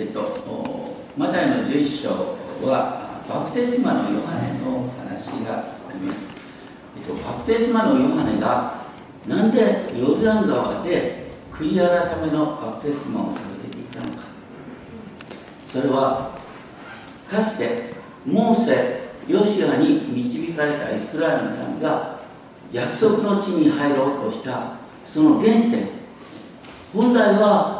えっと、マタイの11章はバプテスマのヨハネの話があります、えっと、バプテスマのヨハネがなんでヨルダン川で悔い改めのバプテスマを授けていたのか。それはかつてモーセヨシアに導かれたイスラエルの民が約束の地に入ろうとしたその原点。本来は、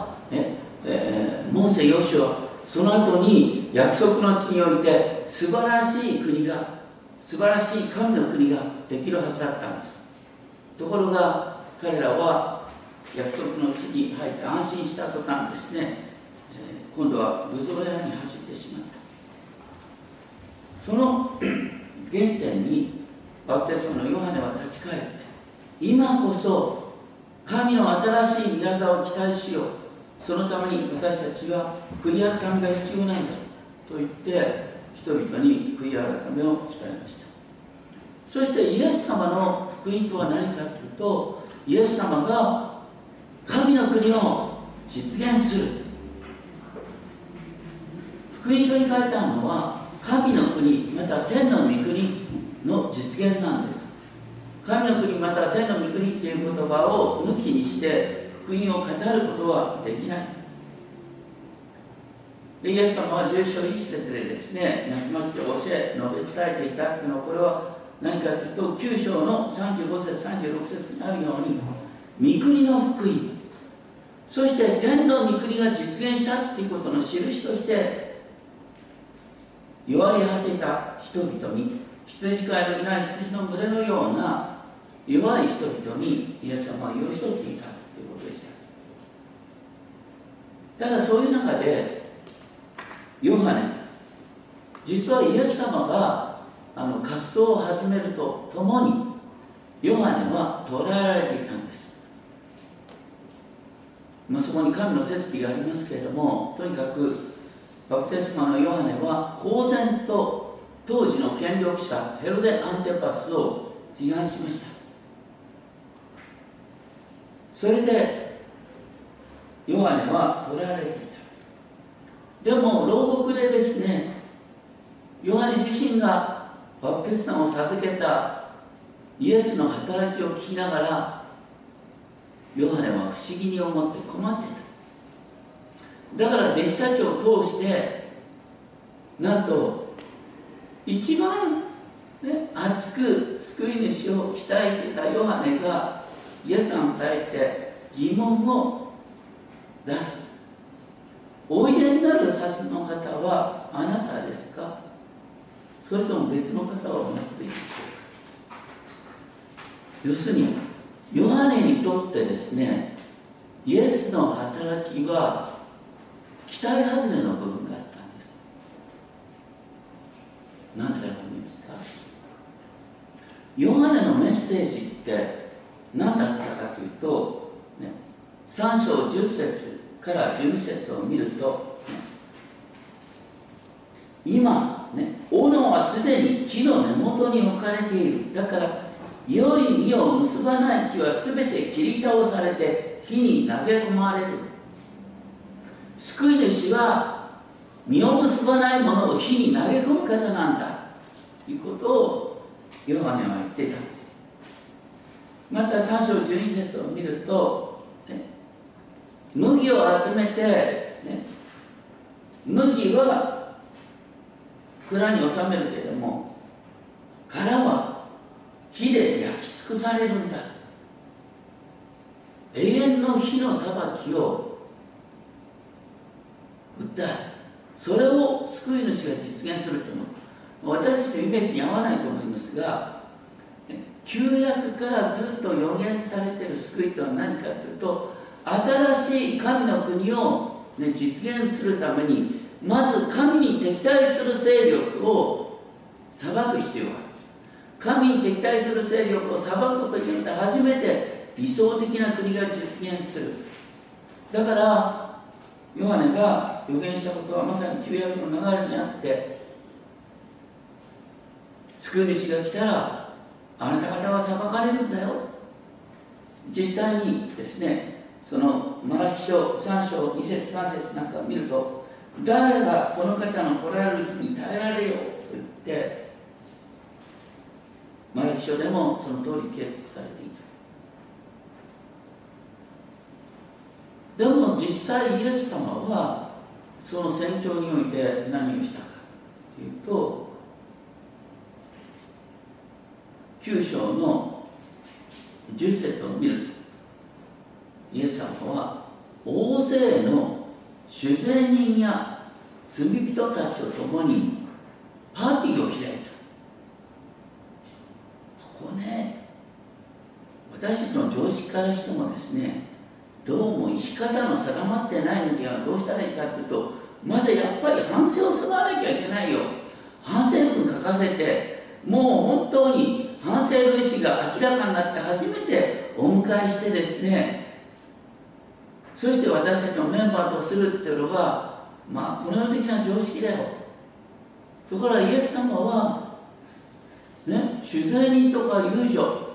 モーセヨシュアその後に約束の地において素晴らしい国が素晴らしい神の国ができるはずだったんです。ところが彼らは約束の地に入って安心した途端ですね、え、今度は武装屋に走ってしまった。その原点にバプテスマのヨハネは立ち返って今こそ神の新しい御業を期待しよう。そのために私たちは悔い改めが必要なんだと言って人々に悔い改めを伝えました。そしてイエス様の福音とは何かというとイエス様が神の国を実現する。福音書に書いてあるのは神の国また天の御国の実現なんです。神の国また天の御国っていう言葉を抜きにして福音を語ることはできない。でイエス様は11章1節でですね夏祭りを教え述べ伝えていたっていうのはこれは何かというと9章の35節36節にあるように御国の福音そして天の御国が実現したっていうことの印として弱り果てた人々に羊飼いのいない羊の群れのような弱い人々にイエス様は寄り添っていた。ということでした。ただそういう中でヨハネ実はイエス様があの活動を始めるとともにヨハネは捕らえられていたんです、まあ、そこに神の設備がありますけれどもとにかくバプテスマのヨハネは公然と当時の権力者ヘロデ・アンテパスを批判しました。それでヨハネは捕られていた。でも牢獄でですねヨハネ自身がバプテスマを授けたイエスの働きを聞きながらヨハネは不思議に思って困っていた。だから弟子たちを通してなんと一番、ね、熱く救い主を期待していたヨハネがイエス様に対して疑問を出す。おいでになるはずの方はあなたですか？それとも別の方を待つべきでしょうか？要するにヨハネにとってですねイエスの働きは期待外れの部分があったんです。何でだと思いますか？ヨハネのメッセージって何だったかというと、ね、3章10節から12節を見ると、ね、今、ね、斧はすでに木の根元に置かれている。だから良い実を結ばない木は全て切り倒されて火に投げ込まれる。救い主は実を結ばないものを火に投げ込む方なんだ。ということをヨハネは言ってたんです。また3章12節を見ると、ね、麦を集めて、ね、麦は蔵に収めるけれども殻は火で焼き尽くされるんだ。永遠の火の裁きを訴えそれを救い主が実現すると思う私たちのイメージに合わないと思いますが旧約からずっと予言されてる救いとは何かというと新しい神の国を、ね、実現するためにまず神に敵対する勢力を裁く必要がある。神に敵対する勢力を裁くことによって初めて理想的な国が実現する。だからヨハネが予言したことはまさに旧約の流れにあって救い主が来たらあなた方は裁かれるんだよ。実際にですねそのマラキ書3章2節3節なんかを見ると誰がこの方の来られる日に耐えられようと言ってマラキ書でもその通り警告されていた。でも実際イエス様はその宣教において何をしたかというと9章の10節を見るとイエス様は大勢の主税人や罪人たちと共にパーティーを開いた。ここね私たちの常識からしてもですねどうも生き方の定まってないのにはどうしたらいいかというとまずやっぱり反省をすわなきゃいけないよ。反省文書かせてもう本当に反省の意思が明らかになって初めてお迎えしてですねそして私たちのメンバーとするっていうのがまあこの世的な常識だよ。ところがイエス様はね取材人とか遊女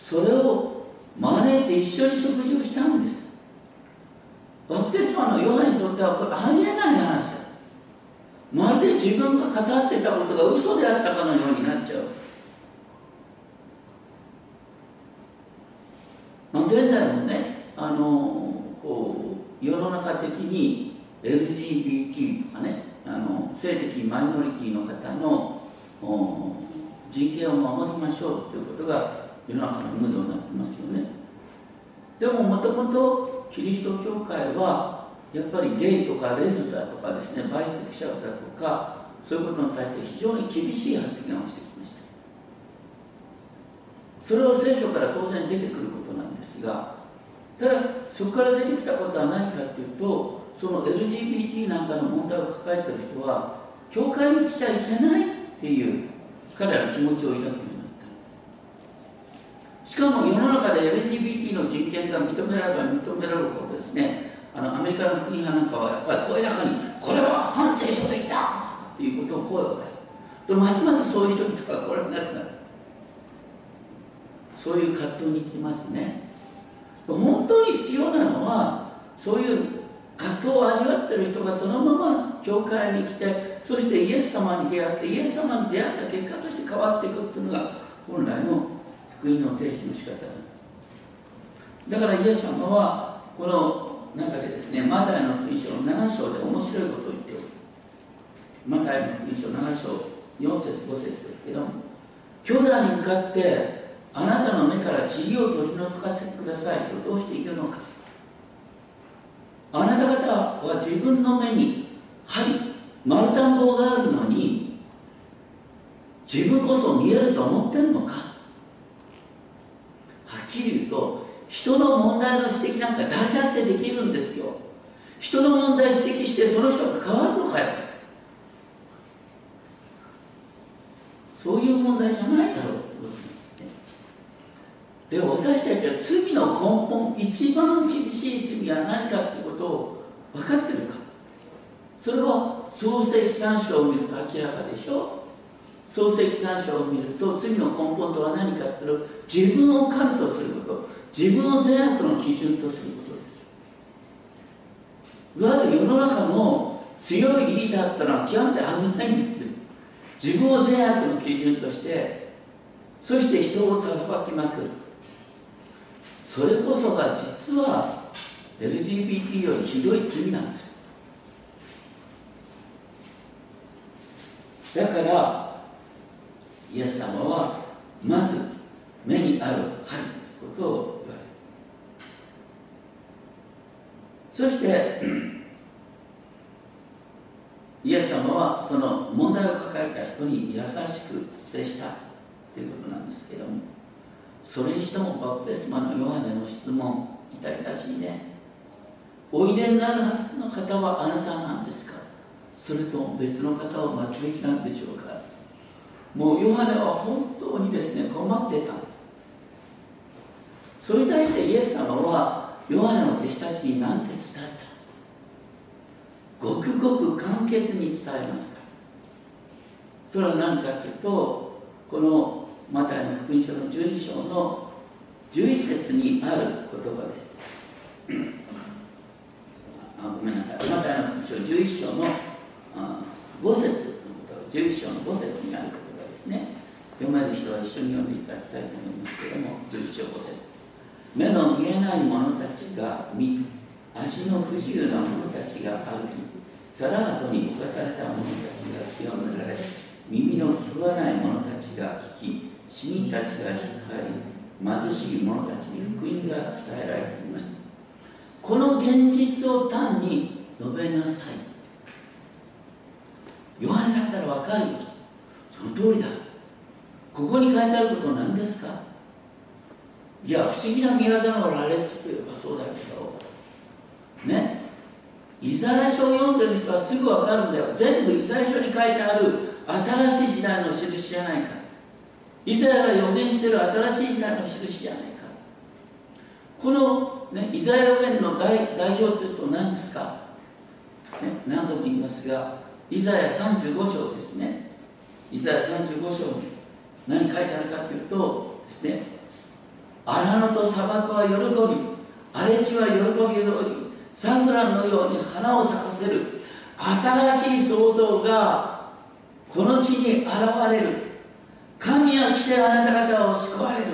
それを招いて一緒に食事をしたんです。バプテスマのヨハにとってはこれありえない話だ。まるで自分が語ってたことが嘘であったかのようになっちゃうまあ現代もねあのこう世の中的に LGBT とかねあの性的マイノリティの方の人権を守りましょうということが世の中のムードになってますよね。でももともとキリスト教会はやっぱりゲイとかレズだとかですねバイセクシャルだとかそういうことに対して非常に厳しい発言をしてきました。それは聖書から当然出てくることなんですがただそこから出てきたことは何かっていうとその LGBT なんかの問題を抱えてる人は教会に来ちゃいけないっていう彼らの気持ちを抱くようになった。しかも世の中で LGBT の人権が認められば認められるほどですねあのアメリカの福音派なんかはやっぱり声高にこれは反聖書的だ!っていうことを声を出す。でますますそういう人々が来られなくなる。そういう葛藤に来ますね。はそういう葛藤を味わってる人がそのまま教会に来てそしてイエス様に出会ってイエス様に出会った結果として変わっていくっていうのが本来の福音の提示の仕方だ。からイエス様はこの中でですねマタイの福音書の7章で面白いことを言っておる。マタイの福音書7章4節5節ですけども兄弟に向かってあなたの目から塵を取り除かせてくださいとどうして言うのか。あなた方は自分の目に針丸太んぼがあるのに自分こそ見えると思ってるのか？はっきり言うと人の問題の指摘なんか誰だってできるんですよ。人の問題指摘してその人が変わるのかよ。そういう問題じゃないだろうってことで私たちは罪の根本一番厳しい罪は何かってことを分かってるか。それは創世記3章を見ると明らかでしょ。創世記3章を見ると罪の根本とは何かっていうと自分を神とすること。自分を善悪の基準とすることです。いわゆる世の中の強いリーダーってのは極めて危ないんですよ。自分を善悪の基準としてそして人を裁きまくる。それこそが実は LGBT よりひどい罪なんです。だからイエス様はまず目にある針ということを言われる。そして イエス様はその問題を抱えた人に優しく接したということなんですけどもそれにしてもバプテスマのヨハネの質問痛々しいね。おいでになるはずの方はあなたなんですか？それとも別の方を待つべきなんでしょうか？もうヨハネは本当にですね困ってた。それに対してイエス様はヨハネの弟子たちに何て伝えた？ごくごく簡潔に伝えました。それは何かというとこのマタイの福音書の12章の11節にある言葉です。あごめんなさい。マタイの福音書11章の5節のこと11章の5節にある言葉ですね読める人は一緒に読んでいただきたいと思いますけれども11章5節。目の見えない者たちが見足の不自由な者たちが歩きザラートに侵された者たちが清められ耳の聞こえない者たちが聞き死人たちが引っ張り貧しい者たちに福音が伝えられています。この現実を単に述べなさい。ヨハネだったら分かるよ。その通りだ。ここに書いてあることは何ですか？いや不思議な見業の羅列といえばそうだけど。ね？イザヤ書を読んでる人はすぐ分かるんだよ。全部イザヤ書に書いてある。新しい時代の印じゃないか。イザヤが予言してる新しい時代の印じゃないか。この、ね、イザヤ予言の代表というと何ですか、ね、何度も言いますがイザヤ35章ですね。イザヤ35章に何書いてあるかというとですね荒野と砂漠は喜び荒れ地は喜びをりサンフランのように花を咲かせる新しい創造がこの地に現れる。神は来てあなた方を救われる。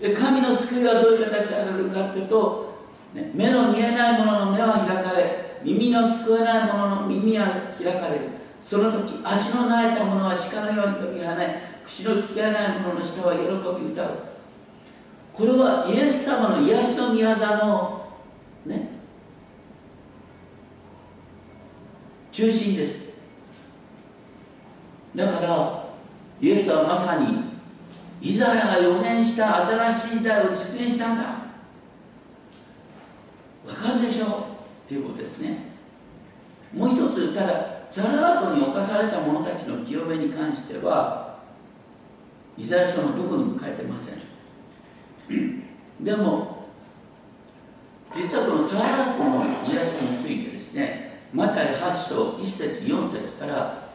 で神の救いはどういう形であるかというと、ね、目の見えないものの目は開かれ耳の聞こえないものの耳は開かれる。その時足の慣れたものは鹿のように飛び跳ね口の聞こえないものの下は喜び歌う。これはイエス様の癒しの御業のね中心です。だからイエスはまさにイザヤが予言した新しい時代を実現したんだ。わかるでしょう？っていうことですね。もう一つただザラートに侵された者たちの清めに関してはイザヤ書のどこにも書いてません。でも実はこのザラートの癒しについてですねマタイ8章1節4節から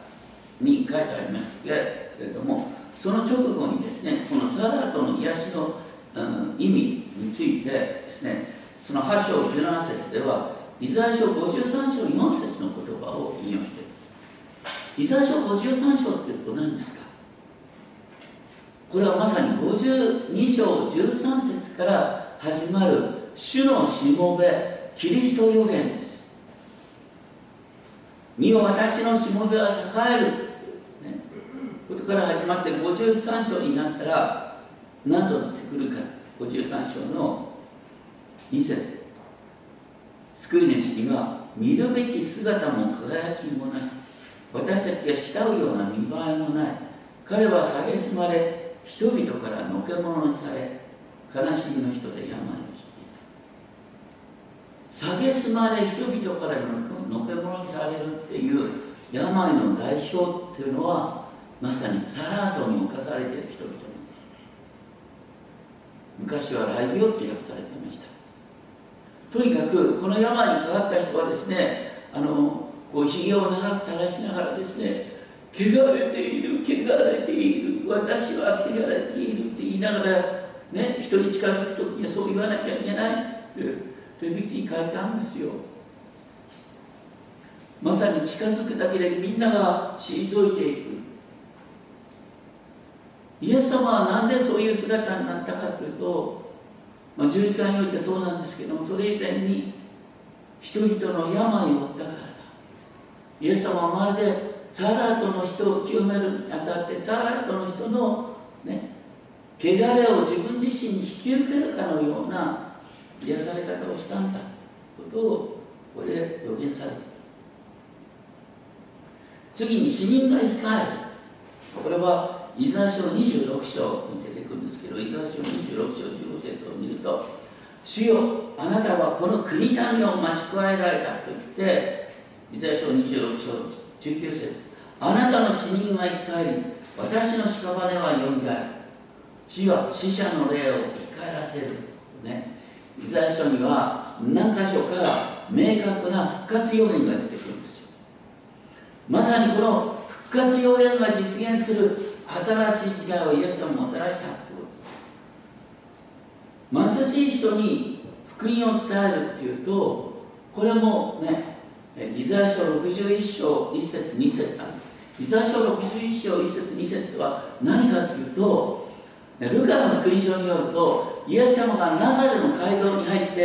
に書いてあります。けれどもその直後にですねこのザラートの癒しの、うん、意味についてですねその8章17節ではイザヤ書53章4節の言葉を引用しています。イザヤ書53章っていうと何ですか？これはまさに52章13節から始まる主のしもべキリスト予言です。身を私のしもべは栄える。ことから始まって53章になったら何となってくるか。53章の2節。救い主には見るべき姿も輝きもない。私たちが慕うような見栄えもない。彼は蔑まれ人々からのけ者にされ悲しみの人で病を知っていた。蔑まれ人々からのけ者にされるっていう病の代表っていうのはまさにザラートに侵されている人々昔は雷病って訳されていました。とにかくこの病にかかった人はですねあのこうひげを長く垂らしながらですね汚れている汚れている私は汚れているって言いながらね人に近づく時にはそう言わなきゃいけない。って手引きに書いたんですよ。まさに近づくだけでみんなが退いていく。イエス様は何でそういう姿になったかというと、まあ、十字架においてそうなんですけどもそれ以前に人々の病を負ったからだ。イエス様はまるでザラートの人を清めるにあたってザラートの人のね汚れを自分自身に引き受けるかのような癒され方をしたんだということをここで予言されている。次に死人が生き返る。これはイザヤ書26章に出てくるんですけど、イザヤ書26章15節を見ると、主よあなたはこの国民を増し加えられたと言って、イザヤ書26章19節あなたの死人は生き返り、私の屍はよみがえる。地は死者の霊を生き返らせる。ね、イザヤ書には何箇所か明確な復活予言が出てくるんですよ。まさにこの復活予言が実現する新しい時代をイエス様もたらしたってことです。貧しい人に福音を伝えるっていうとこれもねイザヤ書61章1節2節な。んですイザヤ書61章1節2節は何かというとルカの福音書によるとイエス様がナザレの街道に入って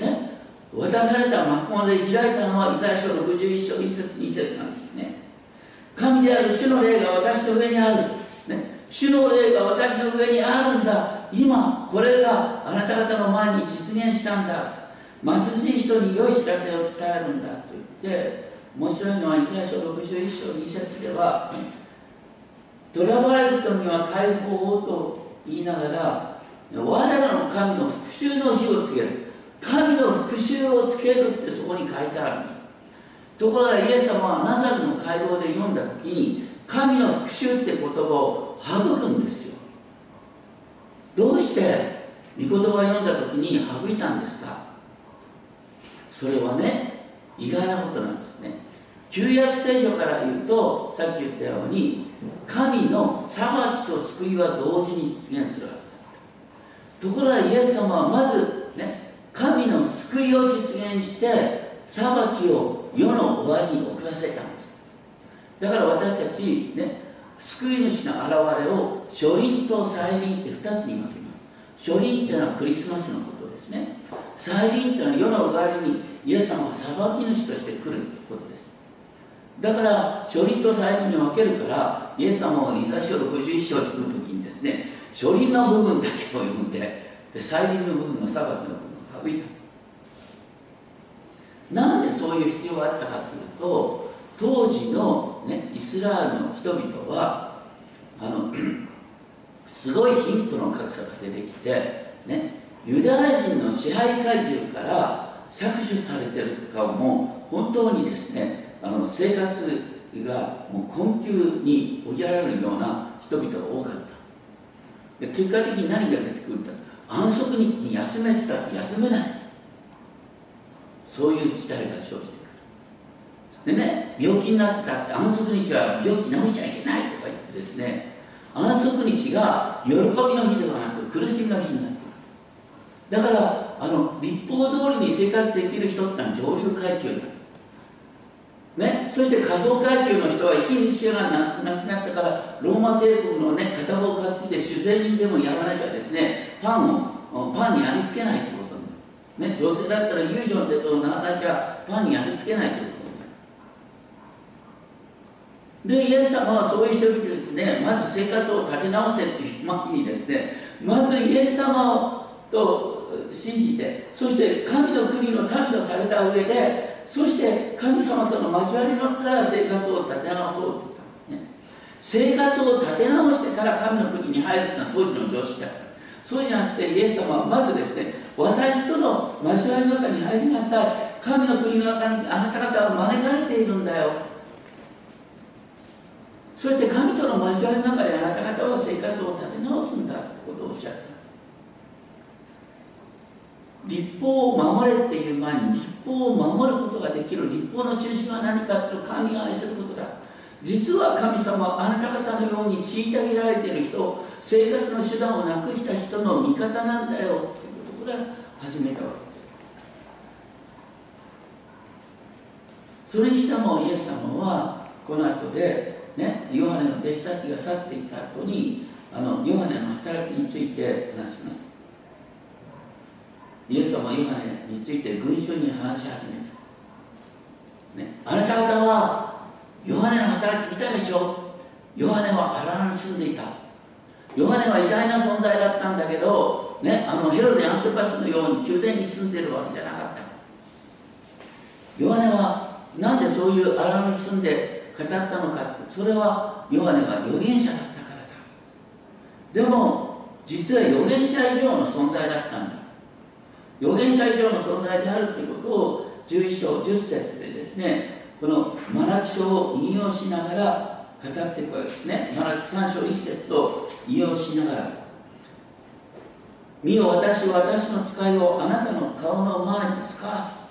ね渡された幕物で開いたのはイザヤ書61章1節2節なんです。神である主の霊が私の上にある、ね、主の霊が私の上にあるんだ。今これがあなた方の前に実現したんだ。貧しい人に良い知らせを伝えるんだ。と言って面白いのはイザヤ書61章2節では囚われる人には解放をと言いながら我らの神の復讐の日をつける。神の復讐をつけるってそこに書いてあるんです。ところがイエス様はナザルの会合で読んだ時に神の復讐って言葉を省くんですよ。どうして御言葉を読んだ時に省いたんですか？それはね意外なことなんですね。旧約聖書から言うとさっき言ったように神の裁きと救いは同時に実現するはずだ。ところがイエス様はまずね神の救いを実現して裁きを世の終わりに遅らせたんです。だから私たちね救い主の現れを初輪と再臨って2つに分けます。初輪っていうのはクリスマスのことですね。再臨っていうのは世の終わりにイエス様が裁き主として来るってことです。だから初輪と再臨に分けるからイエス様をイザ書61章に来るときにですね初輪の部分だけを読んでで再臨の部分の裁きの部分を省いた。そういう必要があったかというと当時の、ね、イスラエルの人々はあの すごい貧富の格差が出てきて、ね、ユダヤ人の支配階級から搾取されてるとかも本当にですねあの生活がもう困窮に追いやられるような人々が多かった。で結果的に何が出てくるんだ。安息日に休めてたら休めない。そういう事態が生じてくる。でね病気になってたって安息日は病気治しちゃいけないとか言ってですね安息日が喜びの日ではなく苦しみの日になってくる。だからあの立法通りに生活できる人ってのは上流階級だね、そして仮想階級の人は生きる必要がなくなったからローマ帝国の、ね、片棒を担いで主税人でもやらなきゃですねパンをパンにありつけないと、ね、女性だったら友情でとをならなきゃパンにありつけないということ。でイエス様はそういう人々ですねまず生活を立て直せっていう 前にですね。まずイエス様と信じてそして神の国の民とされた上でそして神様との交わりの中から生活を立て直そうと言ったんですね。生活を立て直してから神の国に入るというのは当時の常識だった。そうじゃなくてイエス様はまずですね私との交わりの中に入りなさい。神の国の中にあなた方は招かれているんだよ。そして神との交わりの中であなた方は生活を立て直すんだってことをおっしゃった。立法を守れっていう前に立法を守ることができる立法の中心は何かというと神が愛することだ。実は神様はあなた方のように虐げられている人生活の手段をなくした人の味方なんだよから始めたわけですそれにしてもイエス様はこの後でねヨハネの弟子たちが去っていった後にあのヨハネの働きについて話します。イエス様はヨハネについて群衆に話し始めた、ね、あなた方はヨハネの働き見たでしょ？ヨハネは荒野に住んでいた。ヨハネは偉大な存在だったんだけどね、あのヘロデ・アンテパスのように宮殿に住んでるわけじゃなかった。ヨハネはなんでそういう荒野に住んで語ったのかってそれはヨハネが預言者だったからだ。でも実は預言者以上の存在だったんだ。預言者以上の存在であるということを11章10節でですねこのマラキ書を引用しながら語っていくわけですね。マラキ3章1節を引用しながら。見よ私は私の使いをあなたの顔の前に使わす。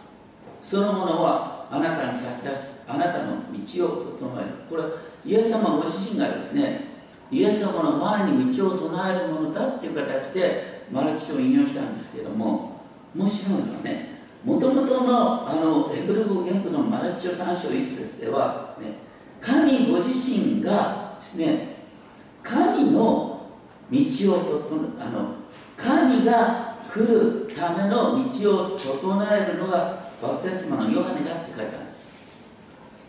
そのものはあなたに先立つ。あなたの道を整える。これイエス様ご自身がですねイエス様の前に道を備えるものだっていう形でマラキ書を引用したんですけども面白いのはねもともとのあのヘブル語原文のマルチョ3章1節では、ね、神ご自身がですね神の道を整あの神が来るための道を整えるのがバプテスマのヨハネだって書いてあるんです。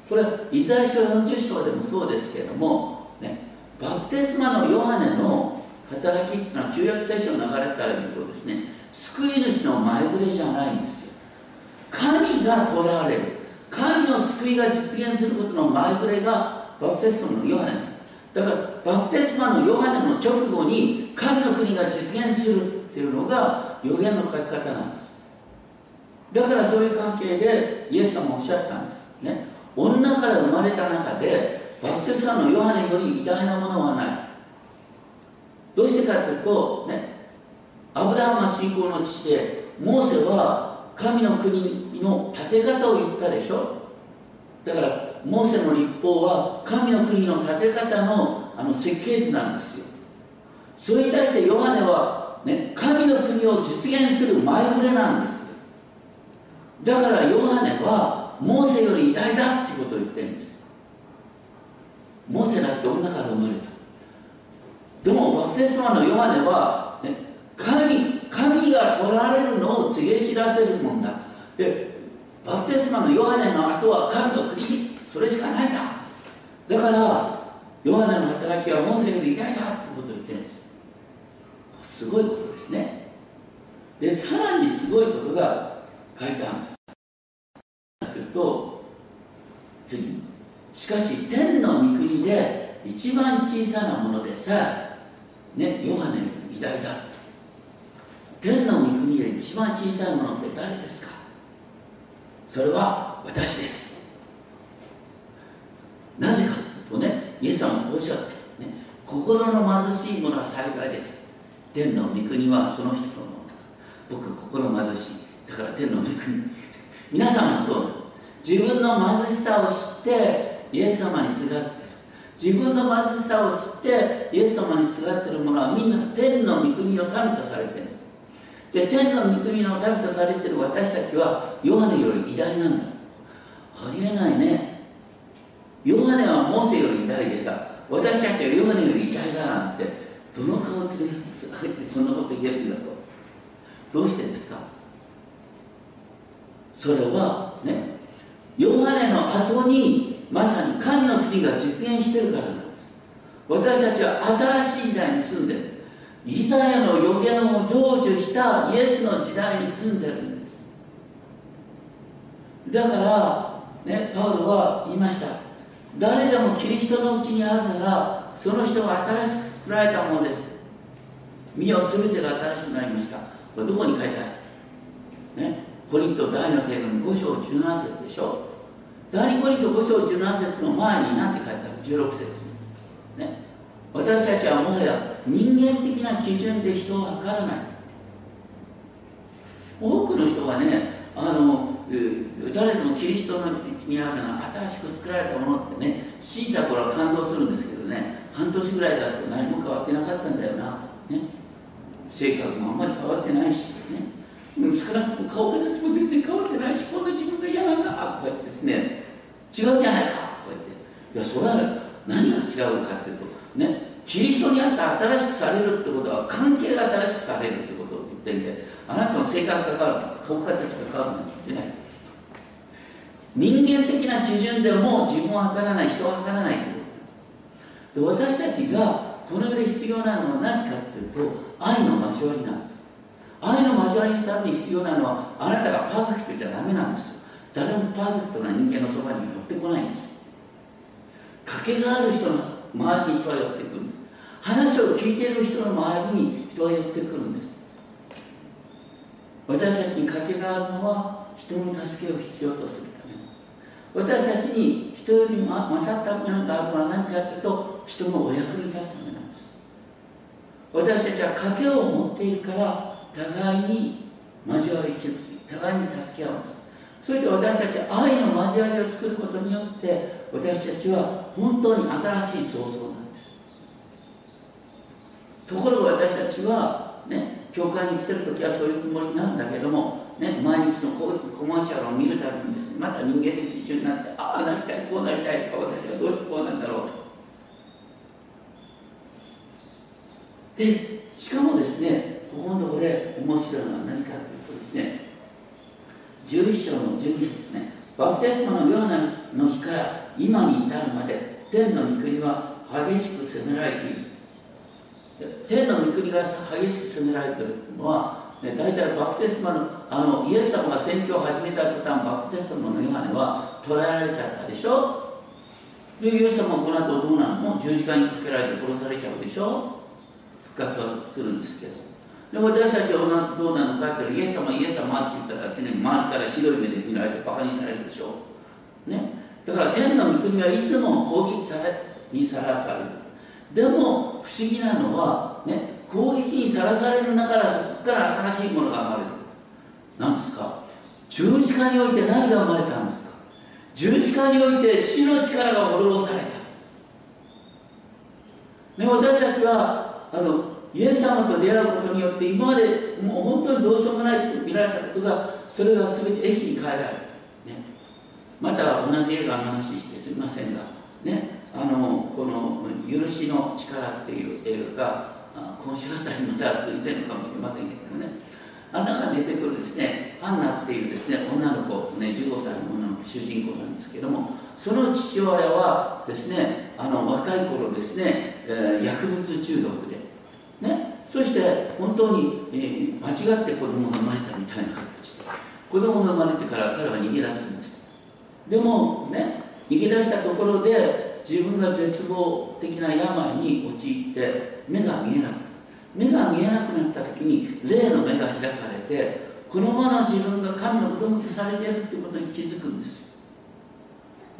これイザヤ書40章でもそうですけれども、ね、バプテスマのヨハネの働きっていうのは旧約聖書の流れから言うとですね救い主の前触れじゃないんですよ。神が来られる。神の救いが実現することの前触れがバプテスマのヨハネなんです。だからバプテスマのヨハネの直後に神の国が実現するっていうのが予言の書き方なんです。だからそういう関係でイエス様おっしゃったんですね。女から生まれた中でバプテスマのヨハネより偉大なものはない。どうしてかというとねアブラハムは信仰の父でモーセは神の国の建て方を言ったでしょ。だからモーセの立法は神の国の建て方のあの設計図なんですよ。それに対してヨハネは、ね、神の国を実現する前触れなんですだからヨハネはモーセより偉大だってことを言ってるんです。モーセだって女から生まれた。でもバプテスマのヨハネは、ね、神神が来られるのを告げ知らせるもんだ。でバプテスマのヨハネの後は神の国それしかないんだ。だからヨハネの働きはモーセより偉大だってことを言ってるんです。すごいことですね。でさらにすごいことが書いてあるんです。というと次しかし天の御国で一番小さなものでさえねヨハネより偉大だ天の御国で一番小さいものって誰ですか？それは私です。なぜかというとねイエス様こうおっしゃって、ね、心の貧しい者は幸いです。天の御国はその人のもの僕心貧しい。だから天の御国。皆さんもそうなんです。自分の貧しさを知ってイエス様にすがってる。自分の貧しさを知ってイエス様にすがってる者はみんな天の御国の民とされてる。んですで天の御国の民とされてる私たちはヨハネより偉大なんだ。ありえないね。ヨハネはモーセより偉大でさ私たちはヨハネより偉大だなんてどの顔つれ上げてそんなこと言えるんだとどうしてですか？それはねヨハネの後にまさに神の国が実現してるからなんです。私たちは新しい時代に住んでるんです。イザヤの予言を成就したイエスの時代に住んでるんです。だからねパウロは言いました。誰でもキリストのうちにあるならその人が新しく作られたものです。身を全てが新しくなりました。これどこに書いてある？ね？コリント第の手紙5章17節でしょ第2コリント5章17節の前に何て書いてある？16節。ね？私たちはもはや人間的な基準で人を測らない。多くの人がねあの誰でもキリストにあるのは新しく作られたものってね強いた頃は感動するんですけどね半年ぐらい出すと何も変わってなかったんだよなね。性格もあんまり変わってないしね。少なくとも顔形も全然変わってないしこんな自分が嫌なんだこうやってですね。違うじゃないかこうやって。いやそれは何が違うかっていうとねキリストにあって新しくされるってことは関係が新しくされるってことを言ってんであなたの性格が変わる顔形が変わるんて言ってない。人間的な基準でも自分を測らない人を測らないってことなんです。で私たちがこの世で必要なのは何かっていうと愛の交わりなんです。愛の交わりのために必要なのはあなたがパーフェクトじゃダメなんです。誰もパーフェクトな人間のそばには寄ってこないんです。賭けがある人の周りに人は寄ってくるんです。話を聞いている人の周りに人は寄ってくるんです。私たちに賭けがあるのは人の助けを必要とするため私たちに人より勝ったものがあるのは何かというと人のお役に立つためなんです。私たちは賭けを持っているから互いに交わり気づき互いに助け合うんです。それで私たちは愛の交わりを作ることによって私たちは本当に新しい創造なんです。ところが私たちはね教会に来てる時はそういうつもりなんだけどもね、毎日のこうコマーシャルを見るたびにですねまた人間的基準になってああなりたいこうなりたいとか私はどうしてこうなんだろうと。でしかもですねここのところで面白いのは何かというとですね11章の12節ですね。バプテスマのヨハナの日から今に至るまで天の御国は激しく責められている。天の御国が激しく責められているというのは、ね、大体バプテスマのあのイエス様が宣教を始めた途端バプテスマのヨハネは捕らえられちゃったでしょ？でイエス様はこの後どうなるの？十字架にかけられて殺されちゃうでしょ？復活はするんですけど。で私たちはどうなのかってイエス様イエス様って言ったら常に周りから白い目で見られてバカにされるでしょ？ね？だから天の御国はいつも攻撃されにさらされる。でも不思議なのはね？攻撃にさらされる中からそこから新しいものが生まれる。何ですか？十字架において何が生まれたんですか？十字架において死の力が滅ぼされた、ね、私たちはあのイエス様と出会うことによって今までもう本当にどうしようもないと見られたことがそれが全て駅に変えられる、ね、また同じ映画の話してすみませんがね。あのこの「許しの力」っていう映画が今週あたりまた続いてるのかもしれませんけどもね。あの中に出てくるですねハンナっていうですね女の子、ね、15歳の女の子主人公なんですけどもその父親はですねあの若い頃ですね、えー、薬物中毒でね、そして本当に、えー、間違って子供が生まれたみたいな形で子供が生まれてから彼は逃げ出すんです。でもね逃げ出したところで自分が絶望的な病に陥って目が見えなく目が見えなくなった時に霊の目が開かれてこのまま自分が神の子供とされているということに気づくんです。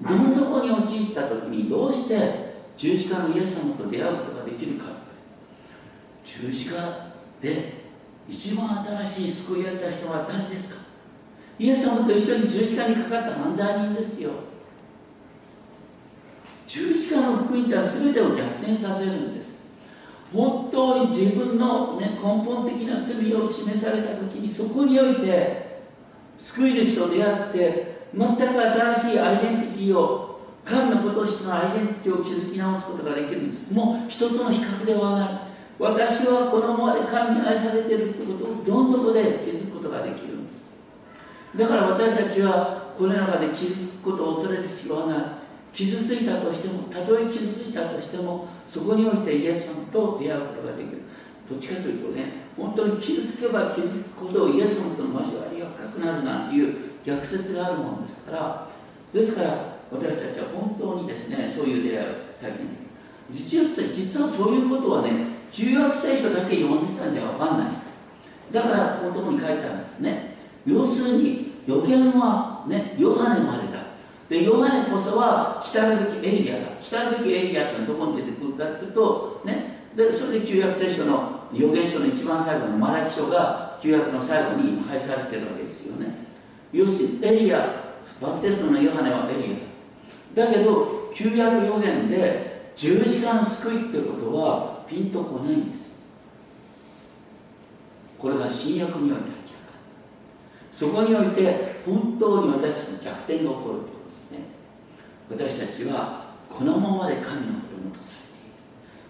どん底に陥った時にどうして十字架のイエス様と出会うことができるか。十字架で一番新しい救いを得た人は誰ですか？イエス様と一緒に十字架にかかった犯罪人ですよ。十字架の福音とは全てを逆転させるんです。本当に自分の、ね、根本的な罪を示された時にそこにおいて救い主と出会って全く新しいアイデンティティを神の子としてのアイデンティティを築き直すことができるんです。もう一つの比較ではない。私はこのままで神に愛されてるということをどん底で気づくことができる。だから私たちはこの中で傷つくことを恐れる必要はない。傷ついたとしてもたとえ傷ついたとしてもそこにおいてイエス様と出会うことができる。どっちかというとね本当に傷つけば傷つくほどイエス様との交わりが深くなるなんていう逆説があるものですからですから私たちは本当にですねそういう出会いを体験できる。実は実はそういうことはね旧約聖書だけ読んでたんじゃ分かんないんですだからこのとこに書いてあるんですね。要するに予言はねヨハネまででヨハネこそは来たるべきエリアだ。来たるべきエリアってのはどこに出てくるかっていうとね。でそれで旧約聖書の予言書の一番最後のマラキ書が旧約の最後に配されてるわけですよね。要するにエリアバプテスマのヨハネはエリアだ。だけど旧約予言で十字架の救いってことはピンとこないんです。これが新約において明らか。そこにおいて本当に私たちの逆転が起こる私たちはこのままで神の子供とさ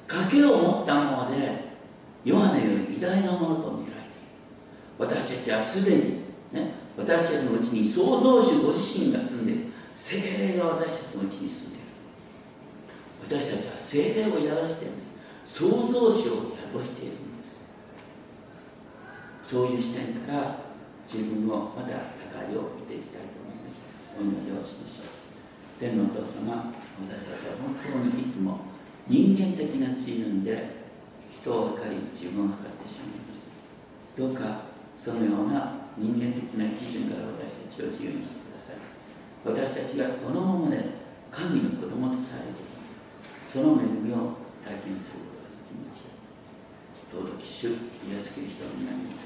れている。賭けを持ったままでヨハネより偉大なものと見られている。私たちはすでに、ね、私たちのうちに創造主ご自身が住んでいる精霊が私たちのうちに住んでいる。私たちは精霊をやられている。んです創造主を宿しているんです。そういう視点から自分をまた高いを見ていきたいと思います。お祈りをしましょう。天のお父様私たちは本当にいつも人間的な基準で人を測り自分を測ってしまいますどうかそのような人間的な基準から私たちを自由にしてください。私たちがこのままで神の子供とされてその恵みを体験すること尊き主イエス・キリストの皆に